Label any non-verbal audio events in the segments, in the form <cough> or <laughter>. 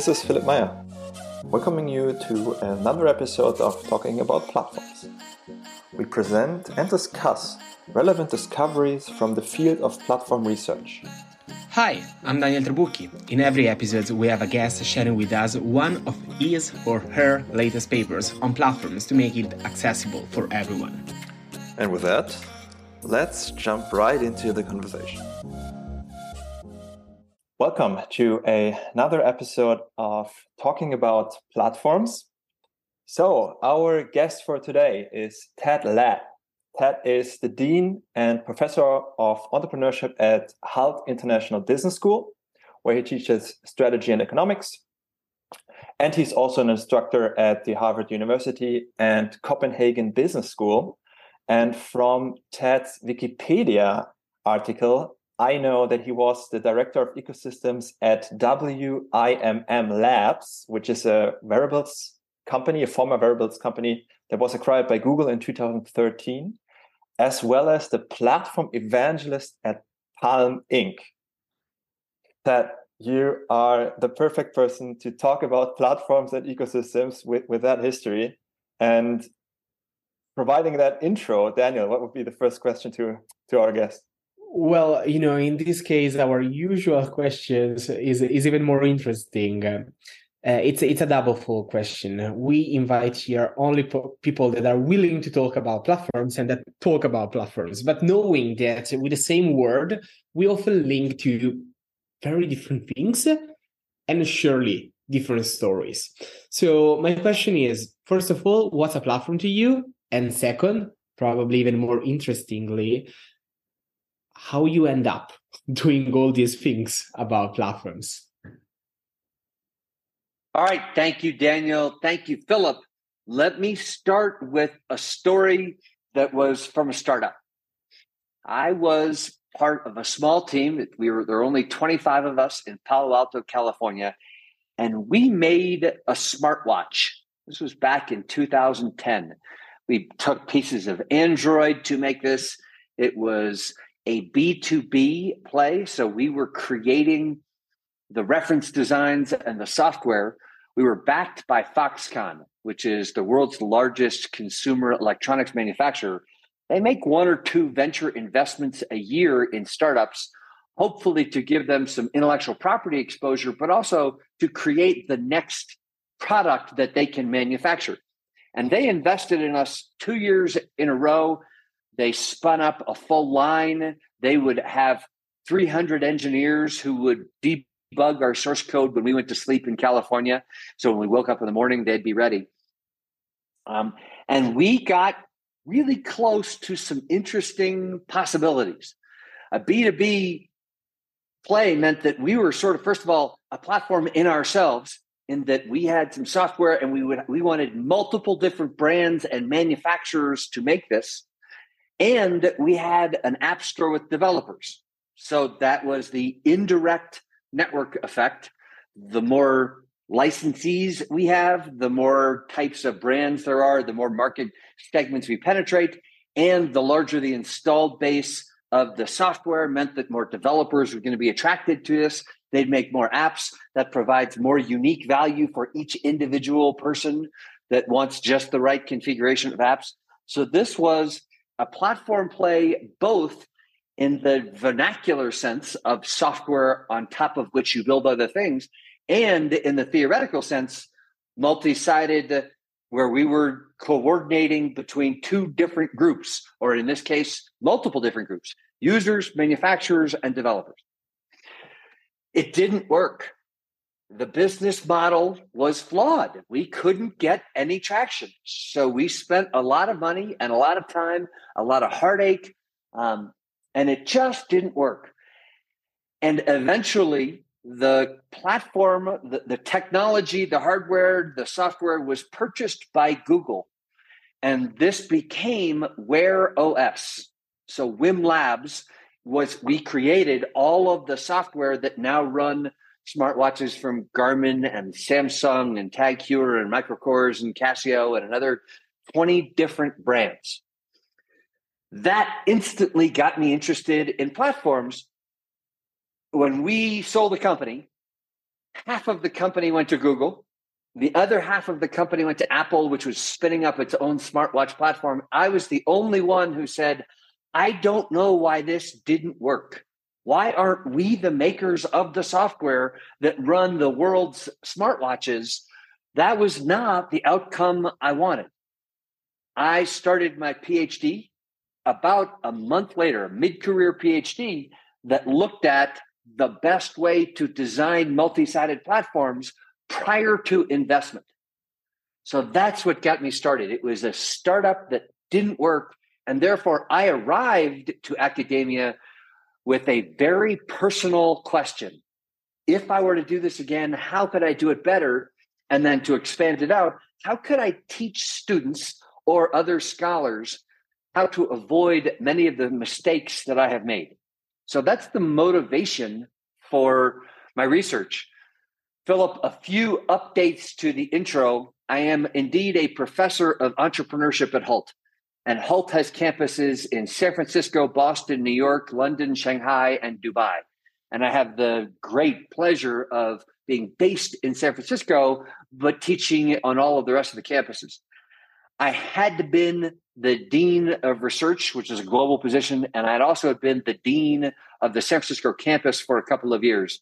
This is Philipp Meyer, welcoming you to another episode of Talking About Platforms. We present and discuss relevant discoveries from the field of platform research. Hi, I'm Daniel Trabucchi. In every episode, we have a guest sharing with us one of his or her latest papers on platforms to make it accessible for everyone. And with that, let's jump right into the conversation. Welcome to a, another episode of Talking About Platforms. So, our guest for today is Ted Ladd. Ted is the Dean and Professor of Entrepreneurship at Hult International Business School, where he teaches strategy and economics. And he's also an instructor at the Harvard University and Copenhagen Business School. And from Ted's Wikipedia article, I know that he was the director of ecosystems at WIMM Labs, which is a wearables company, a former wearables company that was acquired by Google in 2013, as well as the platform evangelist at Palm Inc. That you are the perfect person to talk about platforms and ecosystems with, with that history. And providing that intro, Daniel, what would be the first question to, to our guest? Well, you know, in this case, our usual questions is is even more interesting. Uh, it's it's a double full question. We invite here only people that are willing to talk about platforms and that talk about platforms, but knowing that with the same word, we often link to very different things and surely different stories. So my question is, first of all, what's a platform to you? And second, probably even more interestingly, how you end up <laughs> doing all these things about platforms. All right. Thank you, Daniel. Thank you, Philip. Let me start with a story that was from a startup. I was part of a small team. We were there were only 25 of us in Palo Alto, California, and we made a smartwatch. This was back in 2010. We took pieces of Android to make this. It was a B2B play. So we were creating the reference designs and the software. We were backed by Foxconn, which is the world's largest consumer electronics manufacturer. They make one or two venture investments a year in startups, hopefully to give them some intellectual property exposure, but also to create the next product that they can manufacture. And they invested in us two years in a row they spun up a full line. They would have 300 engineers who would debug our source code when we went to sleep in California. So when we woke up in the morning, they'd be ready. Um, and we got really close to some interesting possibilities. A B2B play meant that we were sort of, first of all, a platform in ourselves in that we had some software and we would we wanted multiple different brands and manufacturers to make this and we had an app store with developers. So that was the indirect network effect. The more licensees we have, the more types of brands there are, the more market segments we penetrate, and the larger the installed base of the software meant that more developers were going to be attracted to this. They'd make more apps that provides more unique value for each individual person that wants just the right configuration of apps. So this was a platform play both in the vernacular sense of software on top of which you build other things and in the theoretical sense multi-sided where we were coordinating between two different groups or in this case multiple different groups users manufacturers and developers. It didn't work the business model was flawed. We couldn't get any traction. So we spent a lot of money and a lot of time, a lot of heartache, um, and it just didn't work. And eventually, the platform, the, the technology, the hardware, the software was purchased by Google. And this became Wear OS. So WIMM Labs was, we created all of the software that now run smartwatches from Garmin and Samsung and Tag Heuer and Michael Kors and Casio and another 20 different brands. That instantly got me interested in platforms. When we sold the company, half of the company went to Google. The other half of the company went to Apple, which was spinning up its own smartwatch platform. I was the only one who said, I don't know why this didn't work. Why aren't we the makers of the software that run the world's smartwatches? That was not the outcome I wanted. I started my PhD about a month later, a mid career PhD that looked at the best way to design multi sided platforms prior to investment. So that's what got me started. It was a startup that didn't work. And therefore, I arrived to academia with a very personal question. If I were to do this again, how could I do it better? And then to expand it out, how could I teach students or other scholars how to avoid many of the mistakes that I have made? So that's the motivation for my research. Philip, a few updates to the intro. I am indeed a professor of entrepreneurship at Hult. And Hult has campuses in San Francisco, Boston, New York, London, Shanghai, and Dubai. And I have the great pleasure of being based in San Francisco, but teaching on all of the rest of the campuses. I had been the dean of research, which is a global position, and I had also been the dean of the San Francisco campus for a couple of years.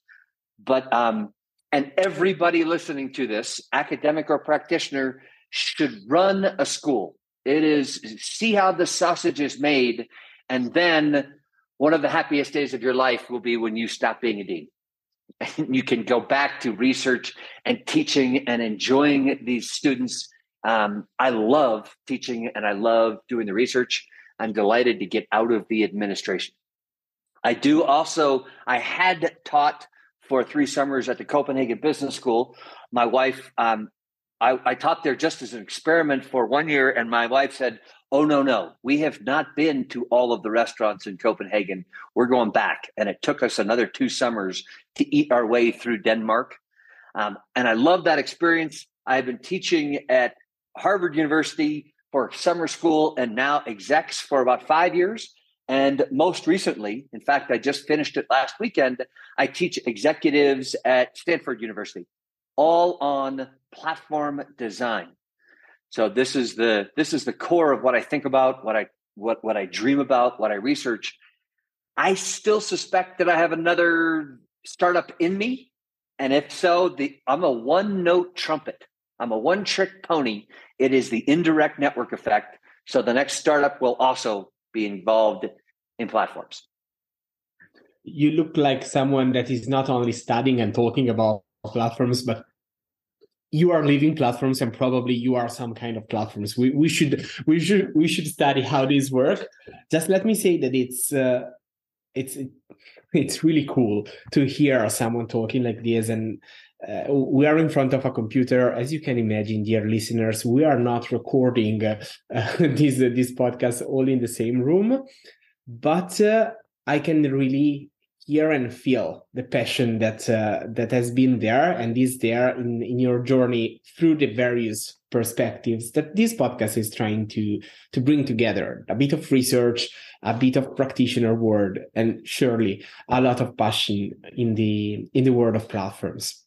But um, and everybody listening to this, academic or practitioner, should run a school. It is see how the sausage is made, and then one of the happiest days of your life will be when you stop being a dean. <laughs> And you can go back to research and teaching and enjoying these students. Um, I love teaching and I love doing the research. I'm delighted to get out of the administration. I do also, I had taught for three summers at the Copenhagen Business School. My wife, um, I, I taught there just as an experiment for one year, and my wife said, Oh, no, no, we have not been to all of the restaurants in Copenhagen. We're going back. And it took us another two summers to eat our way through Denmark. Um, and I love that experience. I've been teaching at Harvard University for summer school and now execs for about five years. And most recently, in fact, I just finished it last weekend, I teach executives at Stanford University, all on platform design. So this is the this is the core of what I think about, what I what what I dream about, what I research. I still suspect that I have another startup in me. And if so, the I'm a one note trumpet. I'm a one trick pony. It is the indirect network effect. So the next startup will also be involved in platforms. You look like someone that is not only studying and talking about platforms, but you are living platforms and probably you are some kind of platforms. We, we should we should we should study how these work. Just let me say that it's uh, it's it's really cool to hear someone talking like this and uh, we are in front of a computer. As you can imagine dear listeners we are not recording uh, <laughs> this this podcast all in the same room. But uh, i can really hear and feel the passion that uh, that has been there and is there in in your journey through the various perspectives that this podcast is trying to to bring together. A bit of research a bit of practitioner word and surely a lot of passion in the in the world of platforms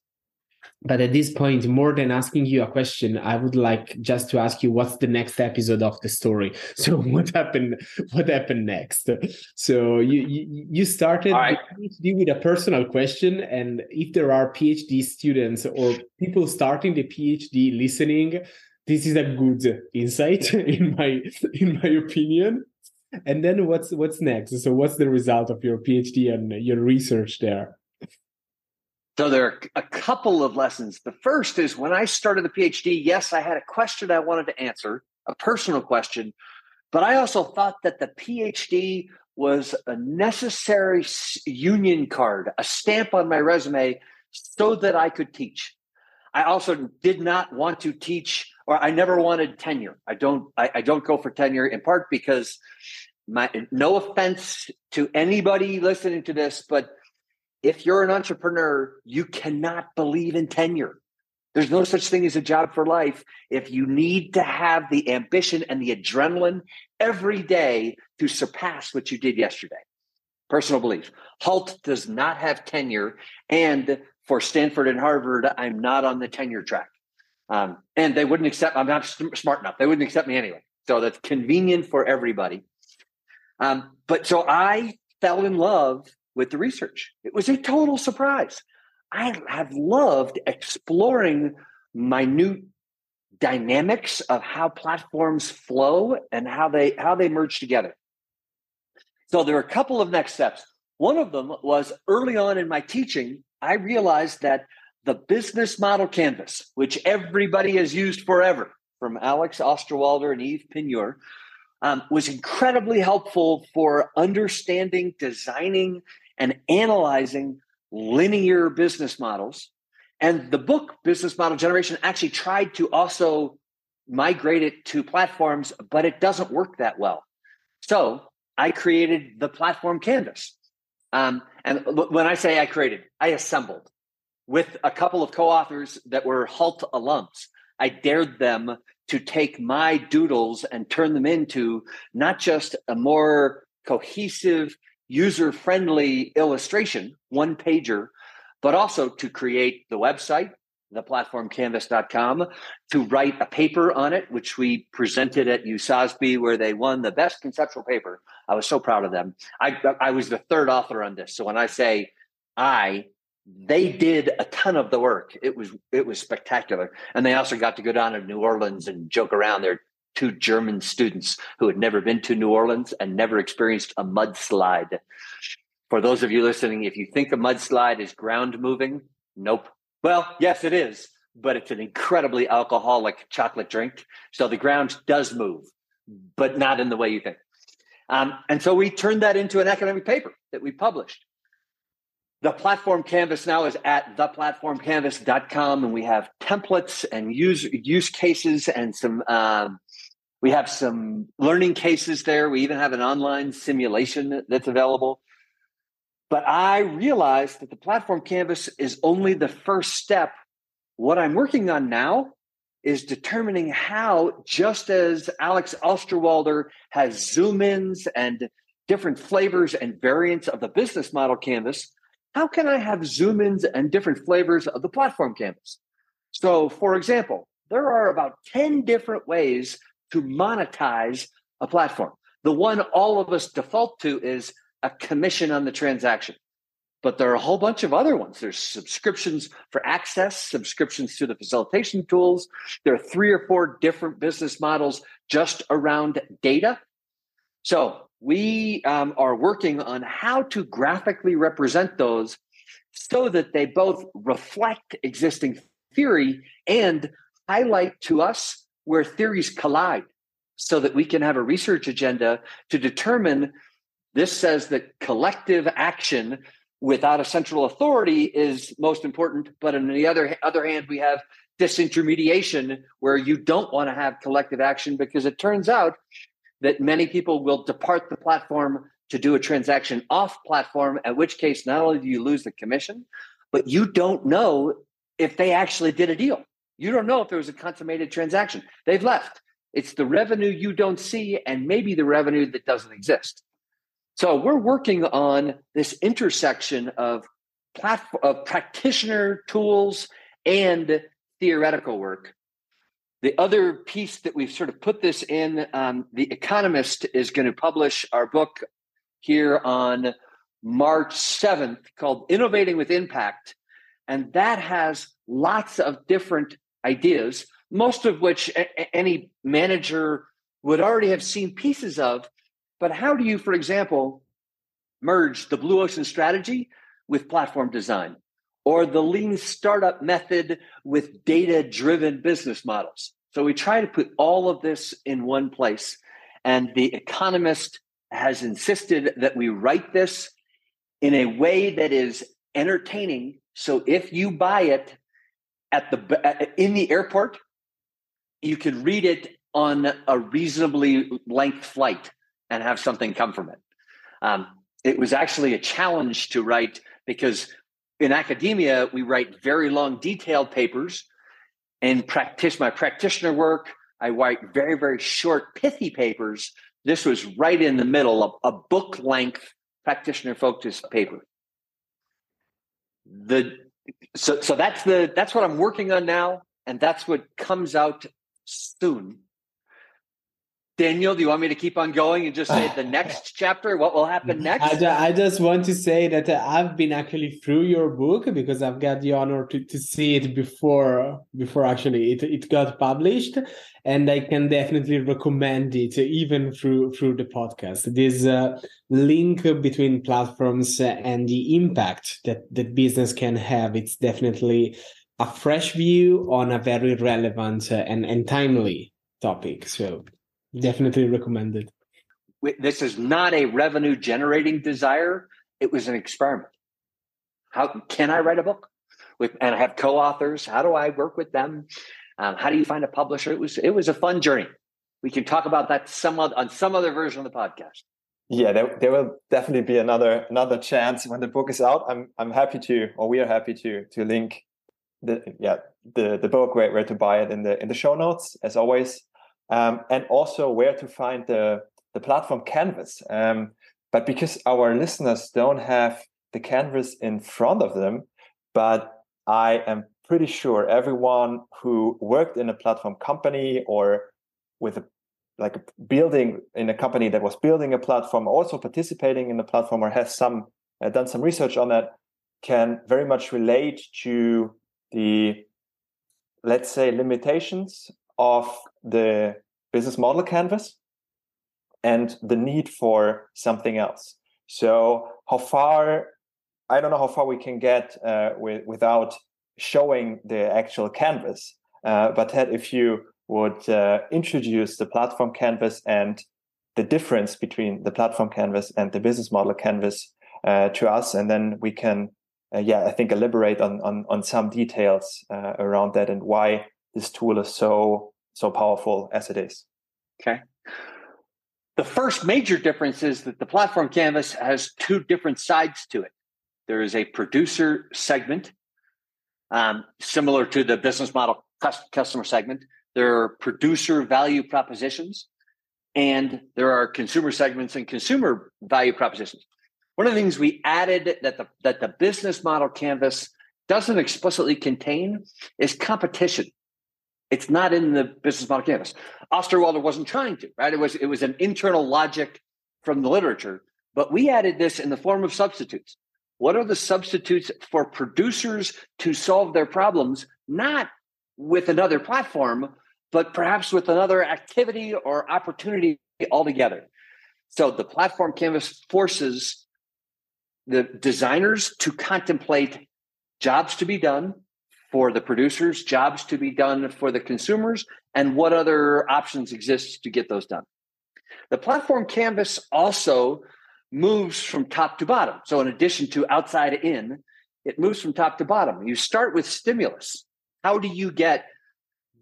but at this point more than asking you a question i would like just to ask you what's the next episode of the story? <laughs> So what happened what happened next? So you you, you started right. phd with a personal question and if there are phd students or people starting the phd listening this is a good insight <laughs> in my in my opinion. And then what's what's next? So what's the result of your phd and your research there so there are a couple of lessons. The first is when I started the PhD, yes, I had a question I wanted to answer, a personal question, but I also thought that the PhD was a necessary union card, a stamp on my resume so that I could teach. I also did not want to teach or I never wanted tenure. I don't I, I don't go for tenure in part because my no offense to anybody listening to this, but if you're an entrepreneur, you cannot believe in tenure. There's no such thing as a job for life if you need to have the ambition and the adrenaline every day to surpass what you did yesterday. Personal belief. Hult does not have tenure. And for Stanford and Harvard, I'm not on the tenure track. Um, and they wouldn't accept, I'm not smart enough. They wouldn't accept me anyway. So that's convenient for everybody. Um, but so I fell in love with the research. It was a total surprise. I have loved exploring minute dynamics of how platforms flow and how they how they merge together. So there are a couple of next steps. One of them was early on in my teaching, I realized that the business model canvas, which everybody has used forever, from Alex Osterwalder and Yves Pigneur, um, was incredibly helpful for understanding, designing, and analyzing linear business models. And the book Business Model Generation actually tried to also migrate it to platforms, but it doesn't work that well. So I created the platform canvas. Um, and when I say I created, I assembled with a couple of co-authors that were Hult alums. I dared them to take my doodles and turn them into not just a more cohesive, user-friendly illustration, one pager, but also to create the website, the platform theplatformcanvas.com, to write a paper on it, which we presented at USASBE, where they won the best conceptual paper. I was so proud of them. I, I was the third author on this. So when I say I, they did a ton of the work. It was it was spectacular, and they also got to go down to New Orleans and joke around. They're two German students who had never been to New Orleans and never experienced a mudslide. For those of you listening, if you think a mudslide is ground moving, nope. Well, yes, it is, but it's an incredibly alcoholic chocolate drink, so the ground does move, but not in the way you think. Um, and so we turned that into an academic paper that we published the platform canvas now is at theplatformcanvas.com and we have templates and use use cases and some um, we have some learning cases there. We even have an online simulation that's available. But i realized that the platform canvas is only the first step. What i'm working on now is determining how just as alex osterwalder has zoom ins and different flavors and variants of the business model canvas how can I have zoom ins and different flavors of the platform canvas? So, for example, there are about 10 different ways to monetize a platform. The one all of us default to is a commission on the transaction. But there are a whole bunch of other ones. There's subscriptions for access, subscriptions to the facilitation tools. There are three or four different business models just around data. So we um, are working on how to graphically represent those so that they both reflect existing theory and highlight to us where theories collide so that we can have a research agenda to determine this says that collective action without a central authority is most important but on the other other hand we have disintermediation where you don't want to have collective action because it turns out that many people will depart the platform to do a transaction off platform, at which case not only do you lose the commission, but you don't know if they actually did a deal. You don't know if there was a consummated transaction. They've left. It's the revenue you don't see, and maybe the revenue that doesn't exist. So we're working on this intersection of platform of practitioner tools and theoretical work the other piece that we've sort of put this in, um, The Economist is going to publish our book here on March 7th called Innovating with Impact. And that has lots of different ideas, most of which a- any manager would already have seen pieces of. But how do you, for example, merge the blue ocean strategy with platform design? or the lean startup method with data driven business models. So we try to put all of this in one place. And The Economist has insisted that we write this in a way that is entertaining. So if you buy it at the in the airport, you can read it on a reasonably length flight and have something come from it. Um, it was actually a challenge to write because in academia, we write very long, detailed papers. And practice my practitioner work, I write very, very short, pithy papers. This was right in the middle of a book length practitioner focused paper. The so so that's the that's what I'm working on now, and that's what comes out soon. Daniel, do you want me to keep on going and just say the <laughs> next chapter? What will happen next? I, I just want to say that I've been actually through your book because I've got the honor to, to see it before before actually it, it got published, and I can definitely recommend it even through through the podcast. This uh, link between platforms and the impact that that business can have. It's definitely a fresh view on a very relevant and and timely topic. So Definitely recommended. This is not a revenue generating desire. It was an experiment. How can I write a book with, and I have co-authors? How do I work with them? Um, how do you find a publisher? It was, it was a fun journey. We can talk about that some other, on some other version of the podcast. Yeah, there, there will definitely be another another chance when the book is out. I'm I'm happy to, or we are happy to to link the yeah the the book where, where to buy it in the in the show notes as always um, and also where to find the, the platform canvas. Um, but because our listeners don't have the canvas in front of them, but I am pretty sure everyone who worked in a platform company or with a like a building in a company that was building a platform, also participating in the platform or has some uh, done some research on that, can very much relate to the let's say limitations of the business model canvas and the need for something else. So, how far? I don't know how far we can get uh, with, without showing the actual canvas. Uh, but Ted, if you would uh, introduce the platform canvas and the difference between the platform canvas and the business model canvas uh, to us, and then we can, uh, yeah, I think elaborate on on, on some details uh, around that and why this tool is so so powerful as it is. Okay. The first major difference is that the platform canvas has two different sides to it. There is a producer segment, um, similar to the business model customer segment. There are producer value propositions, and there are consumer segments and consumer value propositions. One of the things we added that the that the business model canvas doesn't explicitly contain is competition. It's not in the business model canvas. Osterwalder wasn't trying to, right? It was it was an internal logic from the literature, but we added this in the form of substitutes. What are the substitutes for producers to solve their problems, not with another platform, but perhaps with another activity or opportunity altogether? So the platform canvas forces the designers to contemplate jobs to be done, for the producers, jobs to be done for the consumers, and what other options exist to get those done. The platform canvas also moves from top to bottom. So, in addition to outside in, it moves from top to bottom. You start with stimulus. How do you get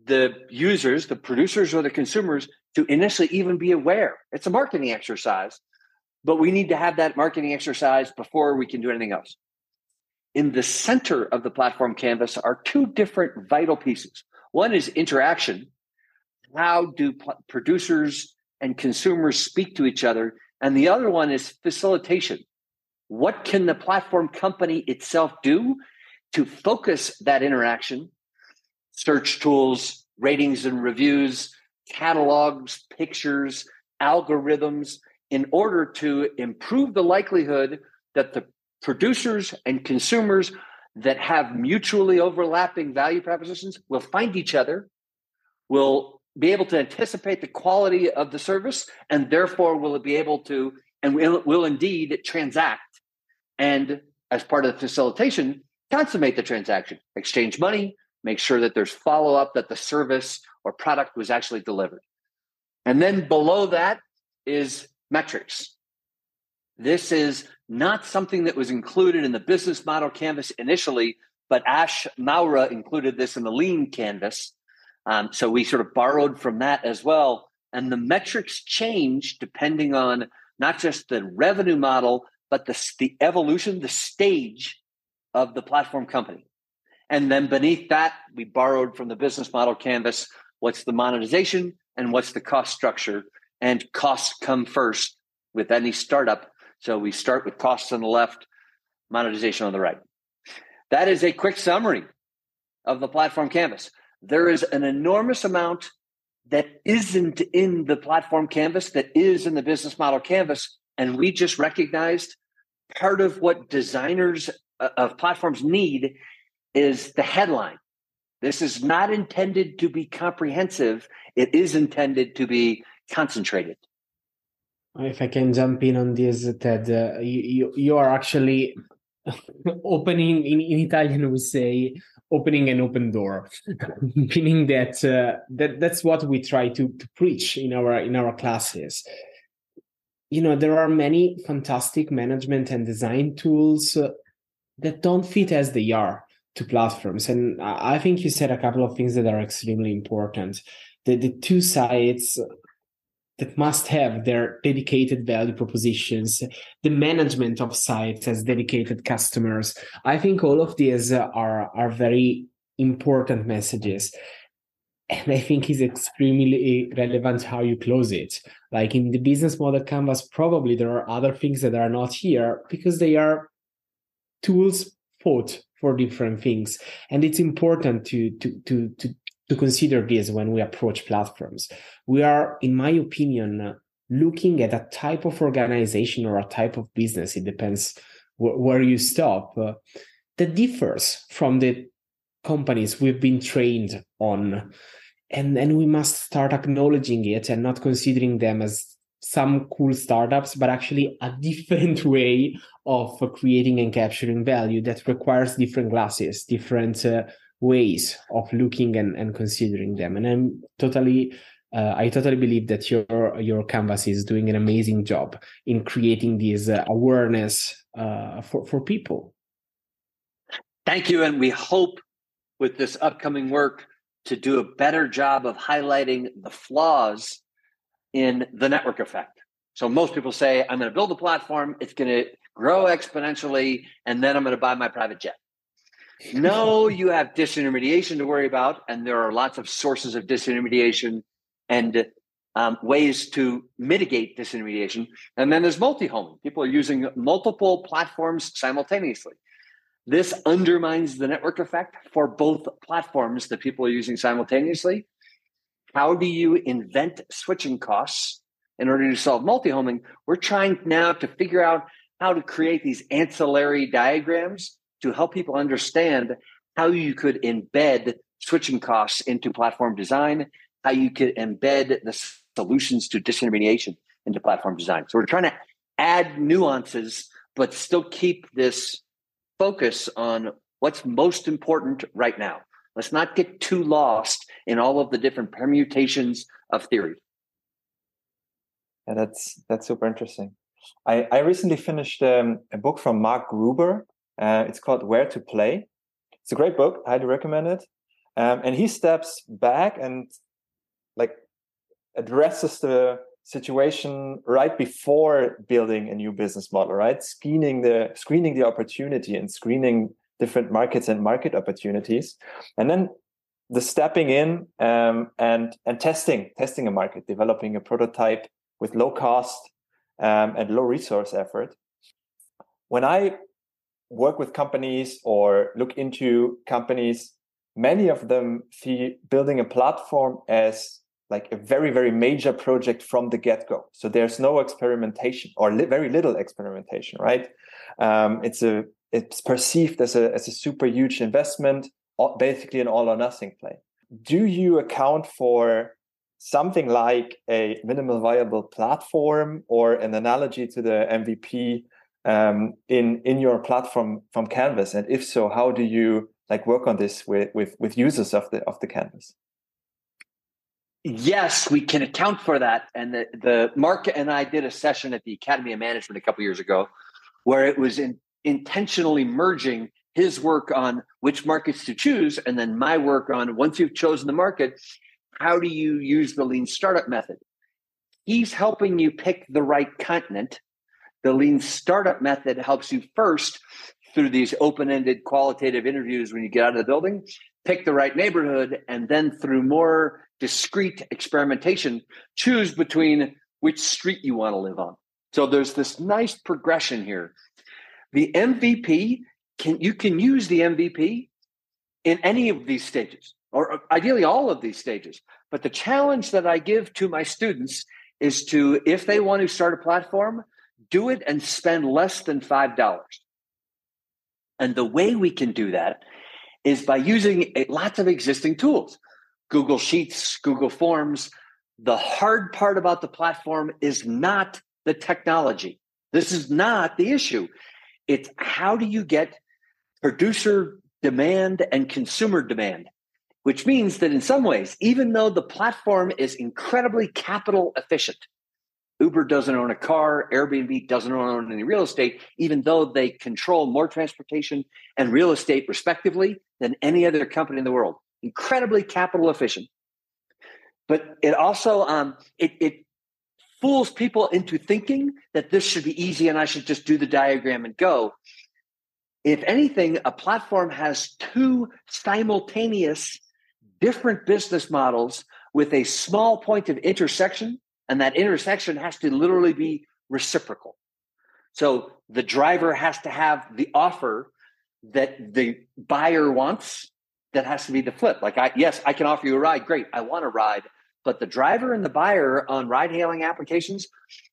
the users, the producers, or the consumers to initially even be aware? It's a marketing exercise, but we need to have that marketing exercise before we can do anything else in the center of the platform canvas are two different vital pieces. One is interaction. How do producers and consumers speak to each other? And the other one is facilitation. What can the platform company itself do to focus that interaction? Search tools, ratings and reviews, catalogs, pictures, algorithms, in order to improve the likelihood that the producers and consumers that have mutually overlapping value propositions will find each other, will be able to anticipate the quality of the service, and therefore will be able to and will, will indeed transact. And as part of the facilitation, consummate the transaction, exchange money, make sure that there's follow up that the service or product was actually delivered. And then below that is metrics. This is not something that was included in the business model canvas initially, but Ash Maurya included this in the lean canvas. Um, so we sort of borrowed from that as well. And the metrics change depending on not just the revenue model, but the, the evolution, the stage of the platform company. And then beneath that, we borrowed from the business model canvas what's the monetization and what's the cost structure. And costs come first with any startup so we start with costs on the left, monetization on the right. That is a quick summary of the platform canvas. There is an enormous amount that isn't in the platform canvas that is in the business model canvas. And we just recognized part of what designers uh, of platforms need is the headline. This is not intended to be comprehensive, it is intended to be concentrated. If I can jump in on this, Ted, uh, you, you are actually <laughs> opening in, in Italian we say opening an open door, <laughs> meaning that uh, that that's what we try to, to preach in our in our classes. You know, there are many fantastic management and design tools uh, that don't fit as they are to platforms, and I think you said a couple of things that are extremely important. The the two sides that must have their dedicated value propositions, the management of sites as dedicated customers. I think all of these are, are very important messages. And I think it's extremely relevant how you close it. Like in the business model canvas, probably there are other things that are not here because they are tools thought for different things. And it's important to to to to to consider this when we approach platforms. We are, in my opinion, looking at a type of organization or a type of business, it depends wh- where you stop, uh, that differs from the companies we've been trained on. And then we must start acknowledging it and not considering them as some cool startups, but actually a <laughs> different way of creating and capturing value that requires different glasses, different uh, ways of looking and, and considering them. And I'm totally uh, I totally believe that your your canvas is doing an amazing job in creating this uh, awareness uh, for for people. Thank you, and we hope with this upcoming work to do a better job of highlighting the flaws in the network effect. So most people say, "I'm going to build a platform; it's going to grow exponentially, and then I'm going to buy my private jet." No, you have disintermediation to worry about, and there are lots of sources of disintermediation and um, ways to mitigate disintermediation. And then there's multi-homing. People are using multiple platforms simultaneously. This undermines the network effect for both platforms that people are using simultaneously. How do you invent switching costs in order to solve multi-homing? We're trying now to figure out how to create these ancillary diagrams to help people understand how you could embed switching costs into platform design, how you could embed the solutions to disintermediation into platform design. So we're trying to add nuances, but still keep this focus on what's most important right now. Let's not get too lost in all of the different permutations of theory. Yeah, that's that's super interesting. I, I recently finished um, a book from Marc Gruber uh, it's called Where to Play. It's a great book. Highly recommend it. Um, and he steps back and like addresses the situation right before building a new business model, right? Screening the screening the opportunity and screening different markets and market opportunities, and then the stepping in um, and and testing testing a market, developing a prototype with low cost um, and low resource effort. When I work with companies or look into companies, many of them see building a platform as like a very very major project from the get-go. So there's no experimentation or li- very little experimentation right? Um, it's a it's perceived as a as a super huge investment basically an all or nothing play. Do you account for something like a minimal viable platform or an analogy to the mvp um, in in your platform from Canvas? And if so, how do you like work on this with with with users of the of the Canvas? Yes, we can account for that. And the, the Marc and I did a session at the Academy of Management a couple years ago, where it was in, intentionally merging his work on which markets to choose, and then my work on once you've chosen the market, how do you use the lean startup method? He's helping you pick the right continent the lean startup method helps you first through these open-ended qualitative interviews when you get out of the building pick the right neighborhood and then through more discrete experimentation choose between which street you want to live on so there's this nice progression here the mvp can you can use the MVP in any of these stages, or uh, ideally all of these stages. But the challenge that I give to my students is to, if they want to start a platform, do it and spend less than $5. And the way we can do that is by using eh, lots of existing tools Google Sheets, Google Forms. The hard part about the platform is not the technology. This is not the issue. It's how do you get producer demand and consumer demand, which means that in some ways, even though the platform is incredibly capital efficient, Uber doesn't own a car, Airbnb doesn't own any real estate, even though they control more transportation and real estate respectively than any other company in the world. Incredibly capital efficient. But it also um, it, it fools people into thinking that this should be easy and I should just do the diagram and go. If anything, a platform has two simultaneous different business models with a small point of intersection and that intersection has to literally be reciprocal. So the driver has to have the offer that the buyer wants. That has to be the flip. Like, I, yes, I can offer you a ride. Great. I want a ride. But the driver and the buyer on ride hailing applications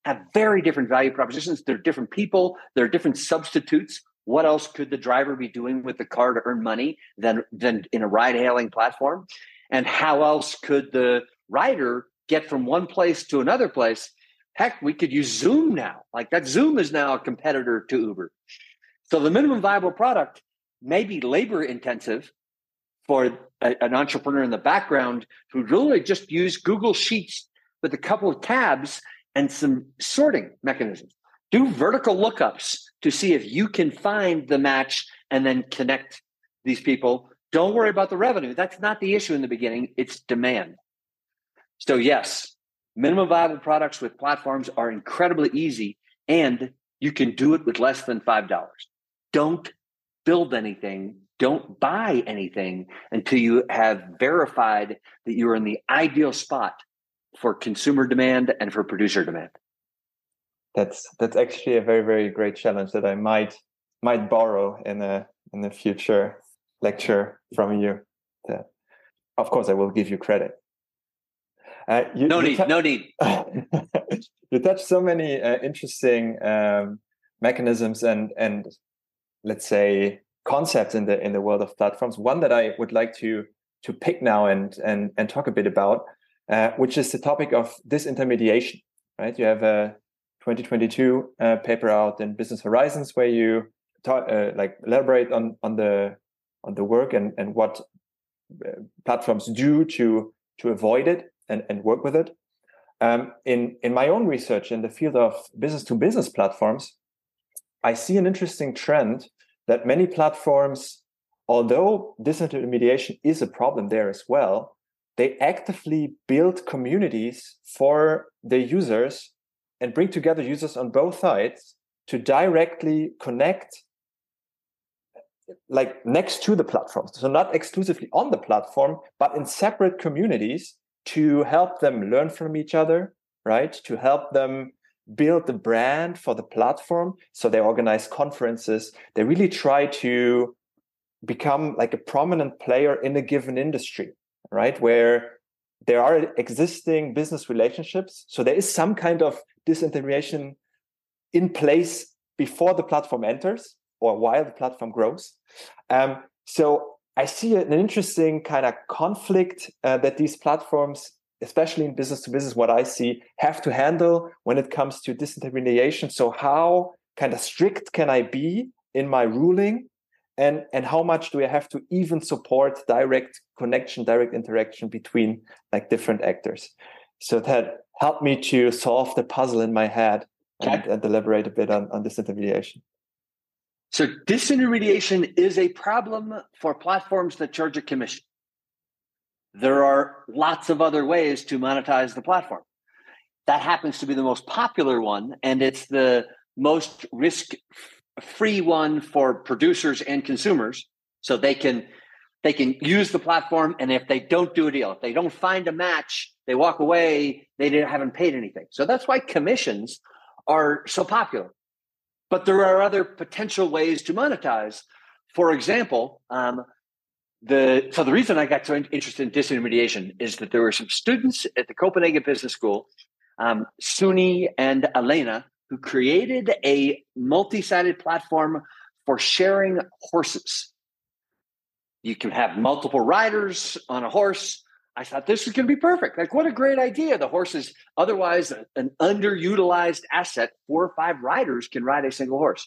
have very different value propositions. They're different people, they're different substitutes. What else could the driver be doing with the car to earn money than, than in a ride hailing platform? And how else could the rider get from one place to another place. Heck, we could use Zoom now. Like that Zoom is now a competitor to Uber. So the minimum viable product may be labor intensive for a, an entrepreneur in the background who really just use Google Sheets with a couple of tabs and some sorting mechanisms. Do vertical lookups to see if you can find the match and then connect these people. Don't worry about the revenue. That's not the issue in the beginning, it's demand. So, yes, minimum viable products with platforms are incredibly easy and you can do it with less than $5. Don't build anything, don't buy anything until you have verified that you're in the ideal spot for consumer demand and for producer demand. That's that's actually a very very great challenge that I might might borrow in a in a future lecture from you. That, of course, I will give you credit. Uh, you, no, you need, no need, <laughs> you touched so many uh, interesting um, mechanisms and and let's say concepts in the in the world of platforms. One that I would like to to pick now and and and talk a bit about, uh, which is the topic of disintermediation. Right, you have a 2022 uh, paper out in Business Horizons where you talk, uh, like elaborate on on the on the work and and what uh, platforms do to to avoid it and, and work with it. Um, in, in my own research in the field of business to business platforms, I see an interesting trend that many platforms, although disintermediation is a problem there as well, they actively build communities for their users and bring together users on both sides to directly connect like next to the platform so not exclusively on the platform but in separate communities to help them learn from each other, right? To help them build the brand for the platform. So they organize conferences. They really try to become like a prominent player in a given industry, right? Where there are existing business relationships. So there is some kind of disintegration in place before the platform enters or while the platform grows. Um, so I see an interesting kind of conflict uh, that these platforms, especially in business to business, what I see, have to handle when it comes to disintermediation. So, how kind of strict can I be in my ruling? And, and how much do I have to even support direct connection, direct interaction between like different actors? So that helped me to solve the puzzle in my head and, and deliberate a bit on, on disintermediation. So disintermediation is a problem for platforms that charge a commission. There are lots of other ways to monetize the platform. That happens to be the most popular one, and it's the most risk free one for producers and consumers. So they can they can use the platform, and if they don't do a deal, if they don't find a match, they walk away. They haven't paid anything. So that's why commissions are so popular but there are other potential ways to monetize. for example, um, the so the reason I got so interested in disintermediation is that there were some students at the Copenhagen Business School, um, Suni and Elena, who created a multi-sided platform for sharing horses. You can have multiple riders on a horse. I thought this is going to be perfect. Like, what a great idea! The horse is otherwise an underutilized asset. Four or five riders can ride a single horse.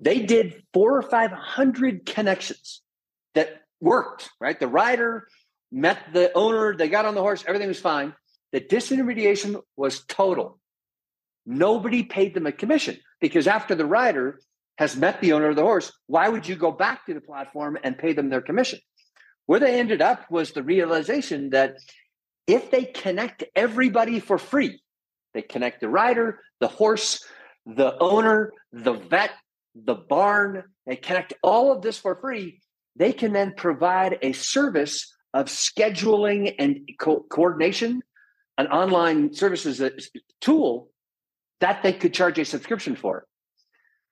They did four or five hundred connections that worked, right? The rider met the owner, they got on the horse, everything was fine. The disintermediation was total. Nobody paid them a commission because after the rider has met the owner of the horse, why would you go back to the platform and pay them their commission? Where they ended up was the realization that if they connect everybody for free, they connect the rider, the horse, the owner, the vet, the barn, they connect all of this for free they can then provide a service of scheduling and co- coordination, an online services uh, tool that they could charge a subscription for.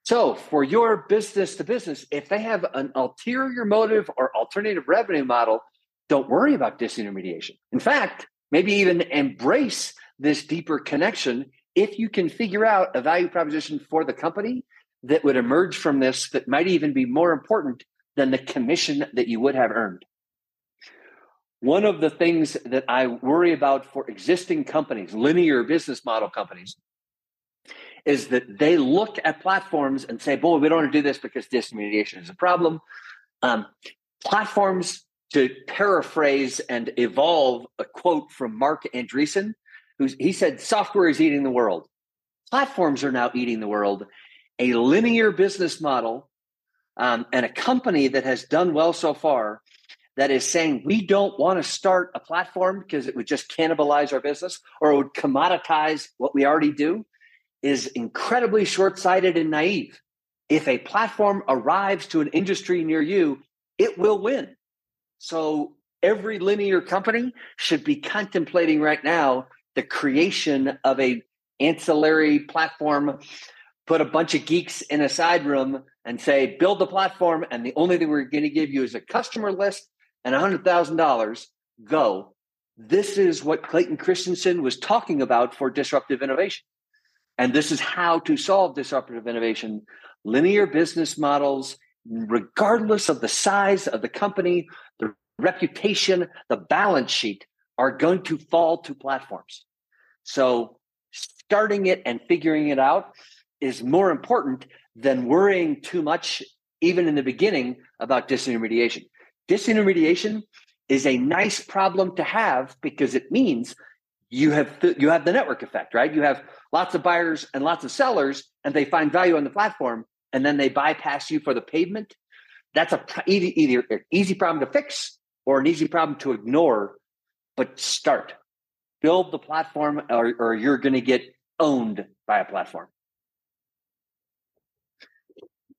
So, for your business to business, if they have an ulterior motive or alternative revenue model, don't worry about disintermediation. In fact, maybe even embrace this deeper connection if you can figure out a value proposition for the company that would emerge from this that might even be more important than the commission that you would have earned. One of the things that I worry about for existing companies, linear business model companies, is that they look at platforms and say, boy, we don't want to do this because disintermediation is a problem. Um, platforms, to paraphrase and evolve a quote from Marc Andreessen, who he said, software is eating the world. Platforms are now eating the world. A linear business model um, and a company that has done well so far that is saying we don't want to start a platform because it would just cannibalize our business or it would commoditize what we already do is incredibly short-sighted and naive if a platform arrives to an industry near you it will win so every linear company should be contemplating right now the creation of a ancillary platform put a bunch of geeks in a side room and say, build the platform, and the only thing we're going to give you is a customer list and $100,000. Go. This is what Clayton Christensen was talking about for disruptive innovation. And this is how to solve disruptive innovation. Linear business models, regardless of the size of the company, the reputation, the balance sheet, are going to fall to platforms. So, starting it and figuring it out is more important than worrying too much, even in the beginning, about disintermediation. Disintermediation is a nice problem to have because it means you have you have the network effect, right? You have lots of buyers and lots of sellers, and they find value on the platform, and then they bypass you for the pavement. That's a either, either an easy problem to fix or an easy problem to ignore. But start, build the platform, or, or you're going to get owned by a platform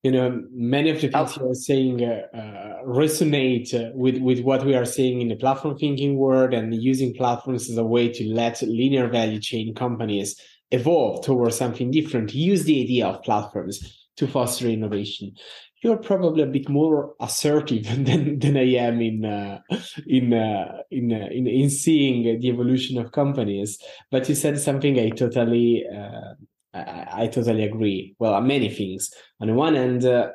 you know many of the things you are saying uh, uh, resonate uh, with with what we are seeing in the platform thinking world and using platforms as a way to let linear value chain companies evolve towards something different use the idea of platforms to foster innovation you're probably a bit more assertive <laughs> than, than I am in uh, in, uh, in, uh, in in seeing the evolution of companies. But you said something I totally uh, I, I totally agree. Well, many things. On the one hand, uh,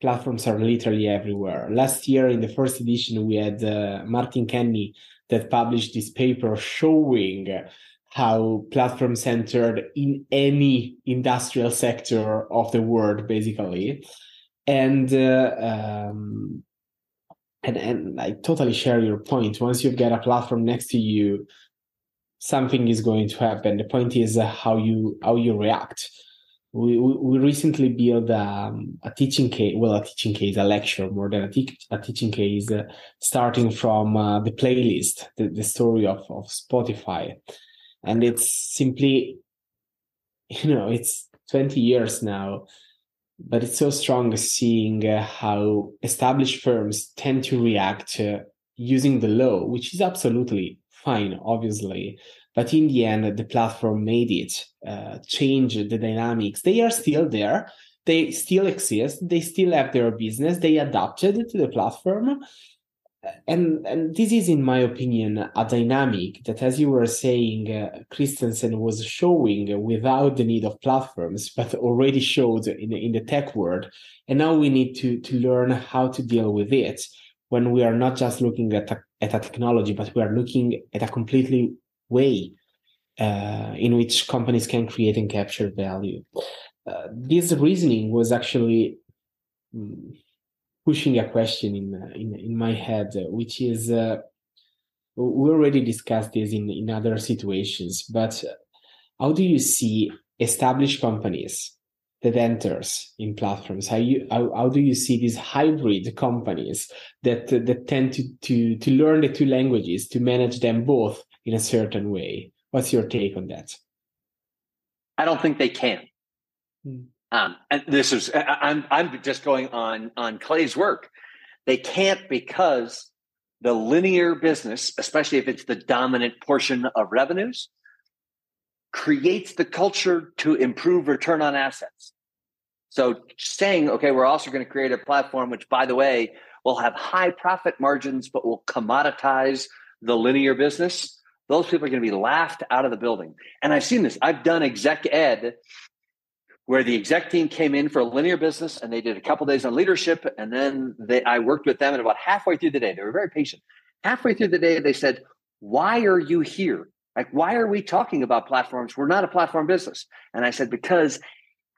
platforms are literally everywhere. Last year, in the first edition, we had uh, Martin Kenney that published this paper showing how platforms entered in any industrial sector of the world, basically. And uh, um, and and I totally share your point. Once you've got a platform next to you, something is going to happen. The point is uh, how you how you react. We, we, we recently built um, a teaching case, well, a teaching case, a lecture more than a, te- a teaching case, uh, starting from uh, the playlist, the, the story of, of Spotify. And it's simply, <laughs> you know, it's 20 years now, but it's so strong seeing uh, how established firms tend to react uh, using the law, which is absolutely fine, obviously. But in the end, the platform made it, uh, change the dynamics. They are still there. they still exist they still have their business they adapted to the platform and and this is in my opinion a dynamic that as you were saying uh, christensen was showing without the need of platforms <laughs> but already showed in, in the tech world and now we need to to learn how to deal with it when we are not just looking at a, at a technology but we are looking at a completely way uh, in which companies can create and capture value. Uh, this reasoning was actually um, pushing a question in uh, in, in my head, which is uh, we already discussed this in, in other situations, but how do you see established companies that enters in platforms? How you how, how do you see these hybrid companies that that tend to to to learn the two languages to manage them both in a certain way? What's your take on that? I don't think they can. Hmm. Um, and this is I'm I'm just going on on Clay's work. They can't because the linear business, especially if it's the dominant portion of revenues, creates the culture to improve return on assets. So saying, okay, we're also going to create a platform which, by the way, will have high profit margins, but will commoditize the linear business. Those people are going to be laughed out of the building. And I've seen this. I've done exec ed where the exec team came in for a linear business and they did a couple days on leadership and then they i worked with them and about halfway through the day they were very patient halfway through the day they said why are you here like why are we talking about platforms? We're not a platform business. And i said because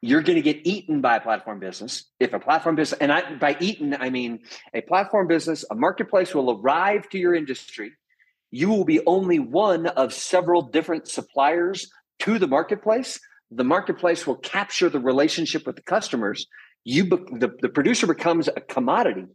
you're going to get eaten by a platform business. If a platform business and I, by eaten i mean a platform business a marketplace will arrive to your industry. You will be only one of several different suppliers to the marketplace. The marketplace will capture the relationship with the customers. You, the, the producer becomes a commodity.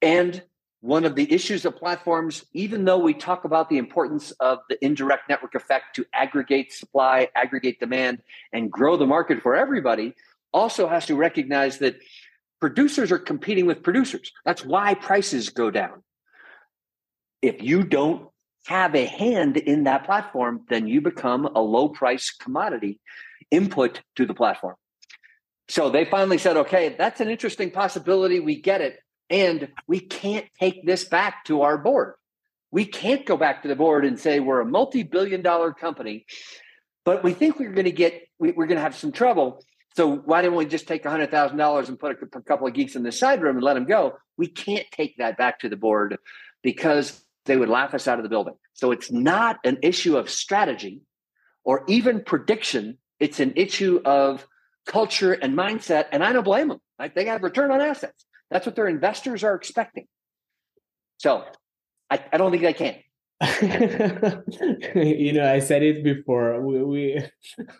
And one of the issues of platforms, even though we talk about the importance of the indirect network effect to aggregate supply, aggregate demand, and grow the market for everybody, also has to recognize that producers are competing with producers. That's why prices go down. If you don't have a hand in that platform, then you become a low price commodity input to the platform. So they finally said, okay, that's an interesting possibility. We get it. And we can't take this back to our board. We can't go back to the board and say we're a multi billion dollar company, but we think we're going to get, we're going to have some trouble. So why don't we just take $100,000 and put a, couple of geeks in the side room and let them go? We can't take that back to the board because they would laugh us out of the building. So it's not an issue of strategy or even prediction. It's an issue of culture and mindset. And I don't blame them. Right? They got return on assets. That's what their investors are expecting. So I, I don't think they can. <laughs> you know, I said it before. We, we,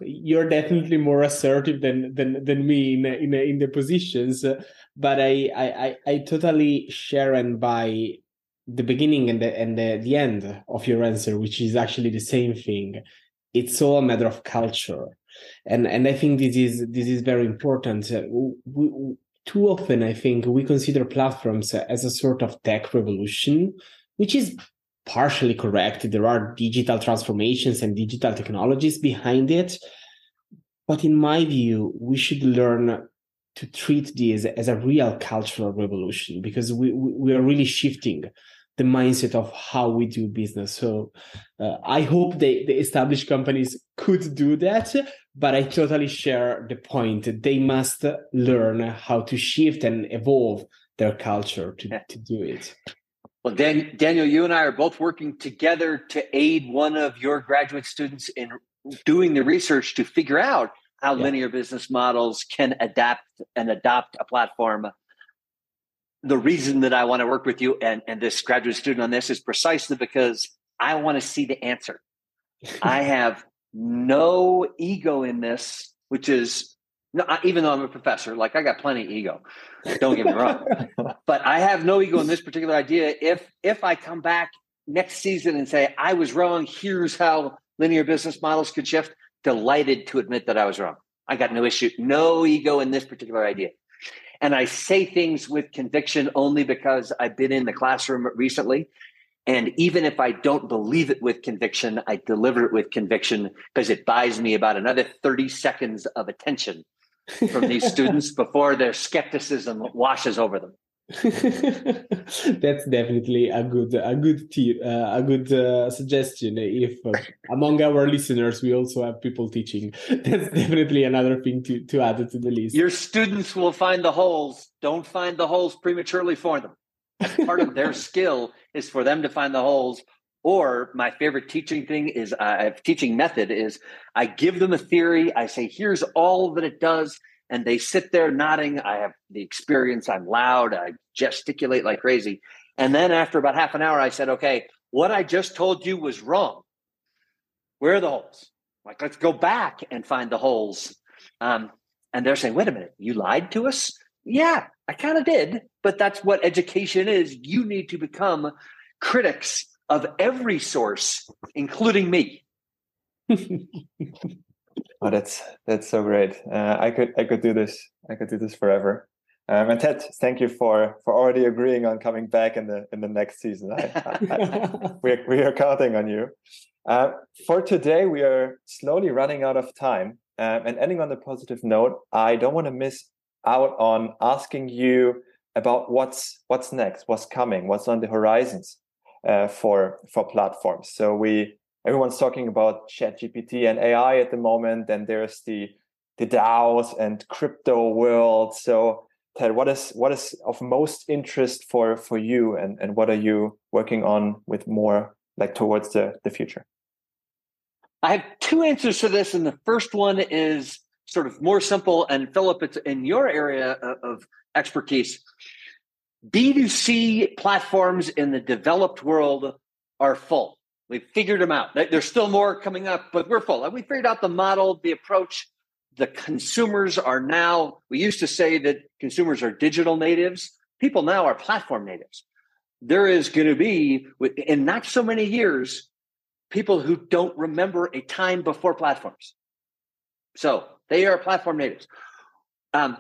you're definitely more assertive than than than me in in, in the positions, but I, I I totally share and buy the beginning and the and the, the end of your answer, which is actually the same thing. It's all a matter of culture, and and I think this is this is very important. We, too often, I think we consider platforms as a sort of tech revolution, which is partially correct. There are digital transformations and digital technologies behind it. But in my view, we should learn to treat this as a real cultural revolution because we, we are really shifting the mindset of how we do business. So uh, I hope the, the established companies could do that, but I totally share the point. They must learn how to shift and evolve their culture to, to do it. Well, Dan, Daniel, you and I are both working together to aid one of your graduate students in doing the research to figure out how yeah. linear business models can adapt and adopt a platform the reason that I want to work with you and, and this graduate student on this is precisely because I want to see the answer. I <laughs> have no ego in this, which is no, even though I'm a professor, like I got plenty of ego. Don't get me wrong, <laughs> but I have no ego in this particular idea. If if I come back next season and say I was wrong, here's how linear business models could shift. Delighted to admit that I was wrong. I got no issue, no ego in this particular idea. And I say things with conviction only because I've been in the classroom recently. And even if I don't believe it with conviction, I deliver it with conviction because it buys me about another 30 seconds of attention from these <laughs> students before their skepticism washes over them. <laughs> That's definitely a good a good tip, uh, a good uh, suggestion. If uh, among our listeners we also have people teaching, <laughs> that's definitely another thing to to add to the list. Your students will find the holes. Don't find the holes prematurely for them. Part of their <laughs> skill is for them to find the holes. Or my favorite teaching thing is uh, teaching method is I give them a theory. I say, here's all that it does and they sit there nodding. I have the experience. I'm loud. I gesticulate like crazy. And then after about half an hour, I said, okay, what I just told you was wrong. Where are the holes? Like, let's go back and find the holes. Um, and they're saying, wait a minute, you lied to us? Yeah, I kind of did. But that's what education is. You need to become critics of every source, including me. <laughs> Oh, that's that's so great. Uh, I could I could do this. I could do this forever. Um, and Ted, thank you for for already agreeing on coming back in the in the next season. I, I, <laughs> we are, we are counting on you. Uh, for today, we are slowly running out of time. Um, and ending on a positive note, I don't want to miss out on asking you about what's what's next, what's coming, what's on the horizons uh, for for platforms. So we everyone's talking about chat gpt and ai at the moment and there's the the daos and crypto world. So ted what is what is of most interest for for you and and what are you working on with more like towards the the future? I have two answers to this and the first one is sort of more simple and Philipp it's in your area of expertise. B2c platforms in the developed world are full We've figured them out. There's still more coming up, but we're full. We figured out the model, the approach. The consumers are now, we used to say that consumers are digital natives. People now are platform natives. There is going to be, in not so many years, people who don't remember a time before platforms. So they are platform natives. Um,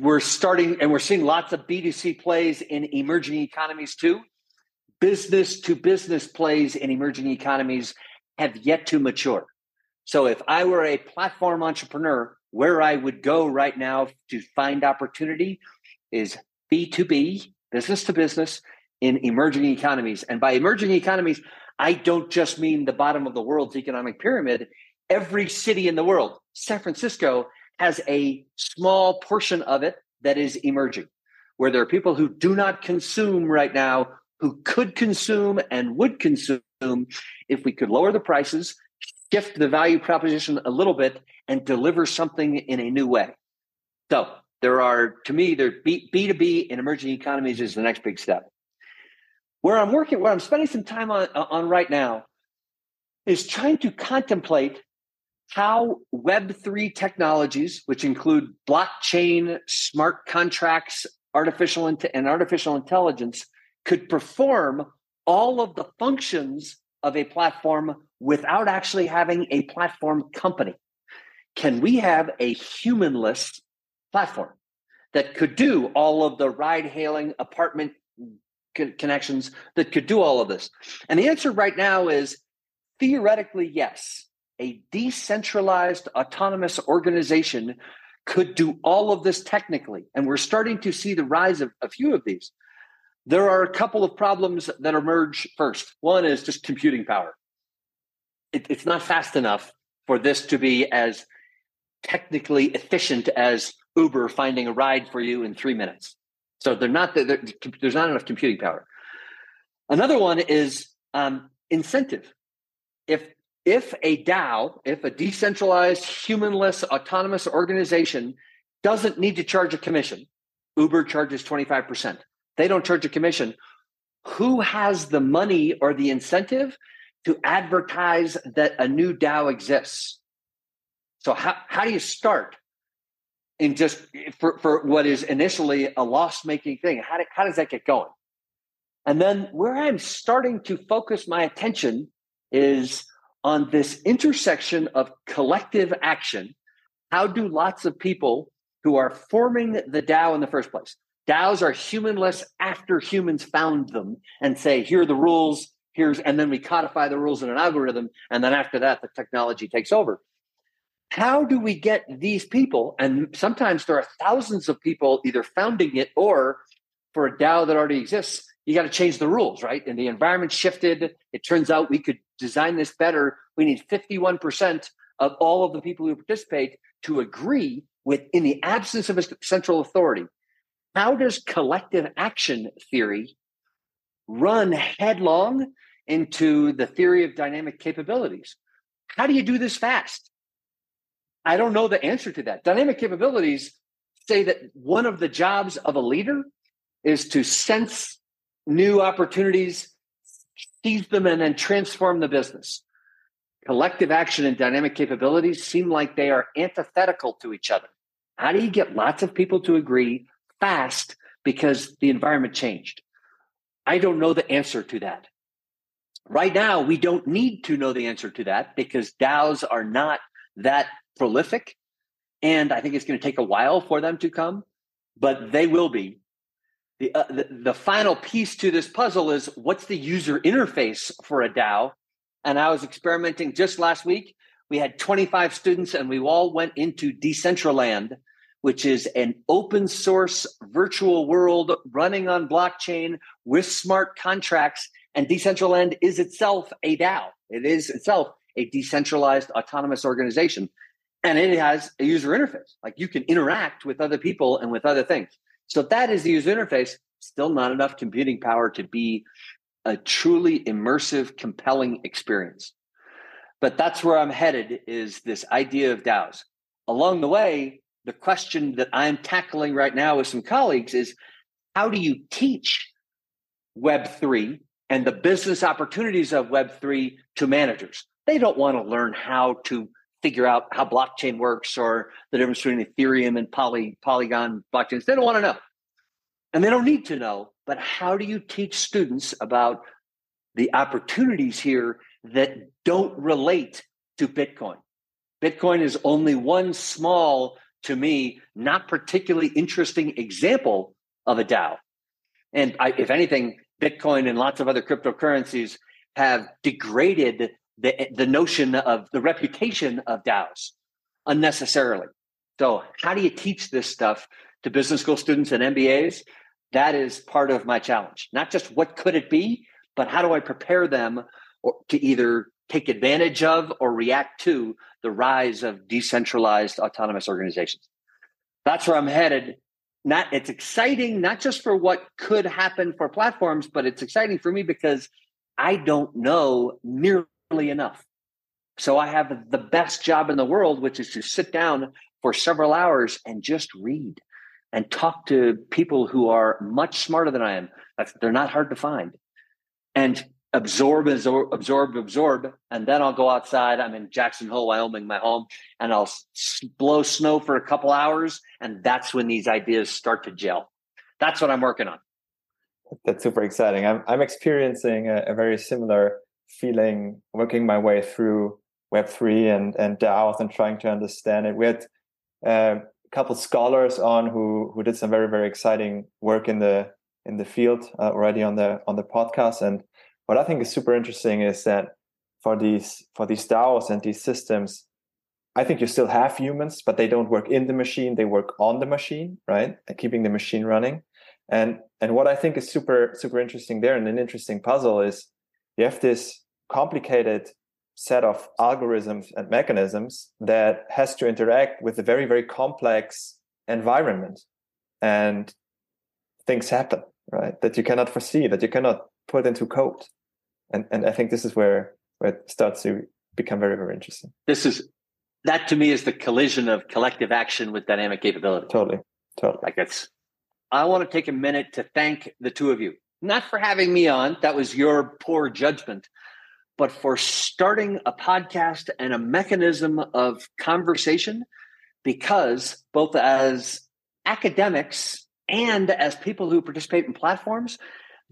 we're starting and we're seeing lots of B2C plays in emerging economies too business to business plays in emerging economies have yet to mature. So if I were a platform entrepreneur, where I would go right now to find opportunity is B2B, business to business in emerging economies. And by emerging economies, I don't just mean the bottom of the world's economic pyramid. Every city in the world, San Francisco, has a small portion of it that is emerging, where there are people who do not consume right now who could consume and would consume if we could lower the prices, shift the value proposition a little bit, and deliver something in a new way. So there are, to me, there B, B2B in emerging economies is the next big step. Where I'm working, where I'm spending some time on, uh, on right now is trying to contemplate how Web3 technologies, which include blockchain, smart contracts, artificial and artificial intelligence, could perform all of the functions of a platform without actually having a platform company? Can we have a humanless platform that could do all of the ride hailing apartment co- connections that could do all of this? And the answer right now is theoretically, yes. A decentralized autonomous organization could do all of this technically. And we're starting to see the rise of a few of these. There are a couple of problems that emerge first. One is just computing power. It, it's not fast enough for this to be as technically efficient as Uber finding a ride for you in three minutes. So they're not they're, there's not enough computing power. Another one is um, incentive. If if a DAO, if a decentralized, humanless, autonomous organization doesn't need to charge a commission, Uber charges 25%. They don't charge a commission. Who has the money or the incentive to advertise that a new DAO exists? So how, how do you start in just for, for what is initially a loss making thing? How, do, how does that get going? And then where I'm starting to focus my attention is on this intersection of collective action. How do lots of people who are forming the DAO in the first place? DAOs are humanless after humans found them and say, here are the rules, here's, and then we codify the rules in an algorithm. And then after that, the technology takes over. how do we get these people? And sometimes there are thousands of people either founding it or for a DAO that already exists, you got to change the rules, right? And the environment shifted. It turns out we could design this better. We need 51% of all of the people who participate to agree with, in the absence of a central authority. How does collective action theory run headlong into the theory of dynamic capabilities? How do you do this fast? I don't know the answer to that. Dynamic capabilities say that one of the jobs of a leader is to sense new opportunities, seize them, and then transform the business. Collective action and dynamic capabilities seem like they are antithetical to each other. How do you get lots of people to agree fast because the environment changed? I don't know the answer to that. Right now, we don't need to know the answer to that because DAOs are not that prolific. And I think it's going to take a while for them to come, but they will be. The, uh, the, the final piece to this puzzle is what's the user interface for a DAO? And I was experimenting just last week. We had 25 students and we all went into Decentraland, which is an open source virtual world running on blockchain with smart contracts. And Decentraland is itself a DAO. It is itself a decentralized autonomous organization and it has a user interface. Like you can interact with other people and with other things. So that is the user interface. Still not enough computing power to be a truly immersive, compelling experience. But that's where I'm headed is this idea of DAOs. Along the way, the question that I'm tackling right now with some colleagues is how do you teach Web3 and the business opportunities of Web3 to managers? They don't want to learn how to figure out how blockchain works or the difference between Ethereum and Poly, Polygon blockchains. They don't want to know. And they don't need to know. But how do you teach students about the opportunities here that don't relate to Bitcoin? Bitcoin is only one small, to me, not particularly interesting example of a DAO. And I, if anything, Bitcoin and lots of other cryptocurrencies have degraded the, the notion of the reputation of DAOs unnecessarily. So, how do you teach this stuff to business school students and MBAs? That is part of my challenge. Not just what could it be, but how do I prepare them to either take advantage of or react to the rise of decentralized autonomous organizations? That's where I'm headed. Not it's exciting not just for what could happen for platforms, but it's exciting for me because I don't know nearly enough. So I have the best job in the world, which is to sit down for several hours and just read and talk to people who are much smarter than I am. They're not hard to find. And absorb, absorb, absorb. And then I'll go outside. I'm in Jackson Hole, Wyoming, my home, and I'll blow snow for a couple hours. And that's when these ideas start to gel. That's what I'm working on. That's super exciting. I'm, I'm experiencing a, a very similar feeling working my way through Web3 and, and DAOs and trying to understand it. We had uh, a couple scholars on who who did some very very exciting work in the in the field uh, already on the on the podcast. And what I think is super interesting is that for these for these DAOs and these systems, I think you still have humans, but they don't work in the machine; they work on the machine, right? And keeping the machine running. And and what I think is super super interesting there and an interesting puzzle is you have this complicated set of algorithms and mechanisms that has to interact with a very very complex environment and things happen right that you cannot foresee that you cannot put into code. And and i think this is where where it starts to become very very interesting. This is that to me is the collision of collective action with dynamic capability. Totally totally. Like it's i want to take a minute to thank the two of you. Not for having me on that was your poor judgment but for starting a podcast and a mechanism of conversation because both as academics and as people who participate in platforms,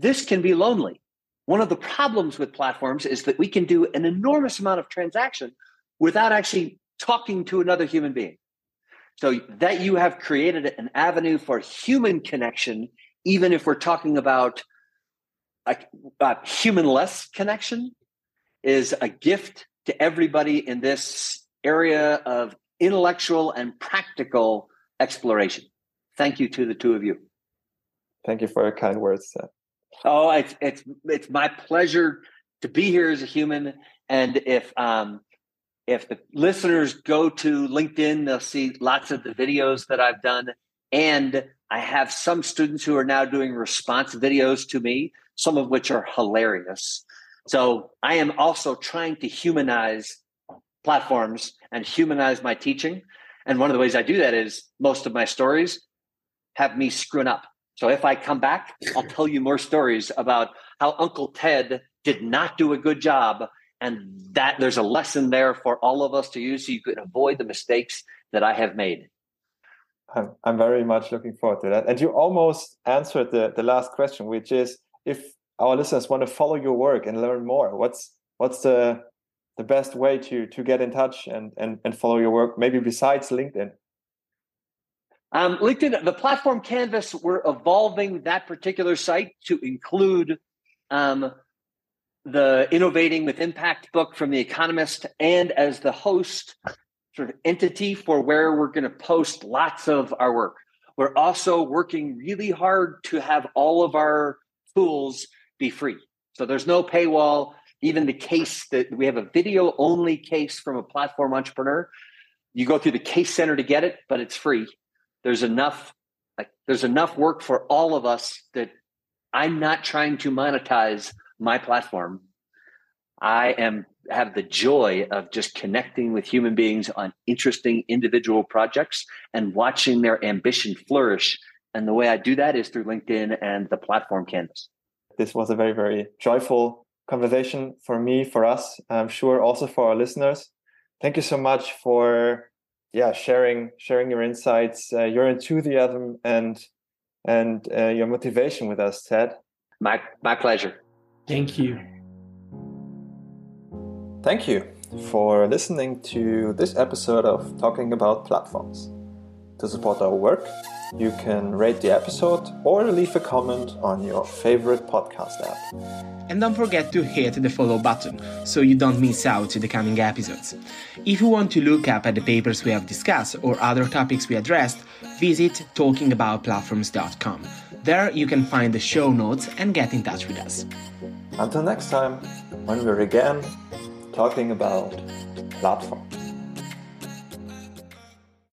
this can be lonely. One of the problems with platforms is that we can do an enormous amount of transaction without actually talking to another human being. So that you have created an avenue for human connection, even if we're talking about a, a human-less connection, is a gift to everybody in this area of intellectual and practical exploration. Thank you to the two of you. Thank you for your kind words. Oh, it's it's it's my pleasure to be here as a human. And if um, if the listeners go to LinkedIn, they'll see lots of the videos that I've done. And I have some students who are now doing response videos to me, some of which are hilarious. So I am also trying to humanize platforms and humanize my teaching. And one of the ways I do that is most of my stories have me screwing up. So if I come back, I'll tell you more stories about how Uncle Ted did not do a good job. And that there's a lesson there for all of us to use so you can avoid the mistakes that I have made. I'm, I'm very much looking forward to that. And you almost answered the, the last question, which is if our listeners want to follow your work and learn more, what's what's the the best way to to get in touch and and, and follow your work, maybe besides LinkedIn? Um, LinkedIn, the platform Canvas, we're evolving that particular site to include um, the Innovating with Impact book from The Economist and as the host sort of entity for where we're going to post lots of our work. We're also working really hard to have all of our tools be free. So there's no paywall. Even the case that we have a video only case from a platform entrepreneur. You go through the case center to get it, but it's free. There's enough like there's enough work for all of us that I'm not trying to monetize my platform. I am have the joy of just connecting with human beings on interesting individual projects and watching their ambition flourish. And the way I do that is through LinkedIn and the platform Canvas. This was a very, very joyful conversation for me, for us, I'm sure also for our listeners. Thank you so much for yeah sharing sharing your insights, uh, your enthusiasm, and and uh, your motivation with us, Ted. My my pleasure. Thank you. Thank you for listening to this episode of Talking About Platforms. To support our work, you can rate the episode or leave a comment on your favorite podcast app. And don't forget to hit the follow button so you don't miss out the coming episodes. If you want to look up at the papers we have discussed or other topics we addressed, visit talkingaboutplatforms.com. There you can find the show notes and get in touch with us. Until next time, when we're again talking about platform.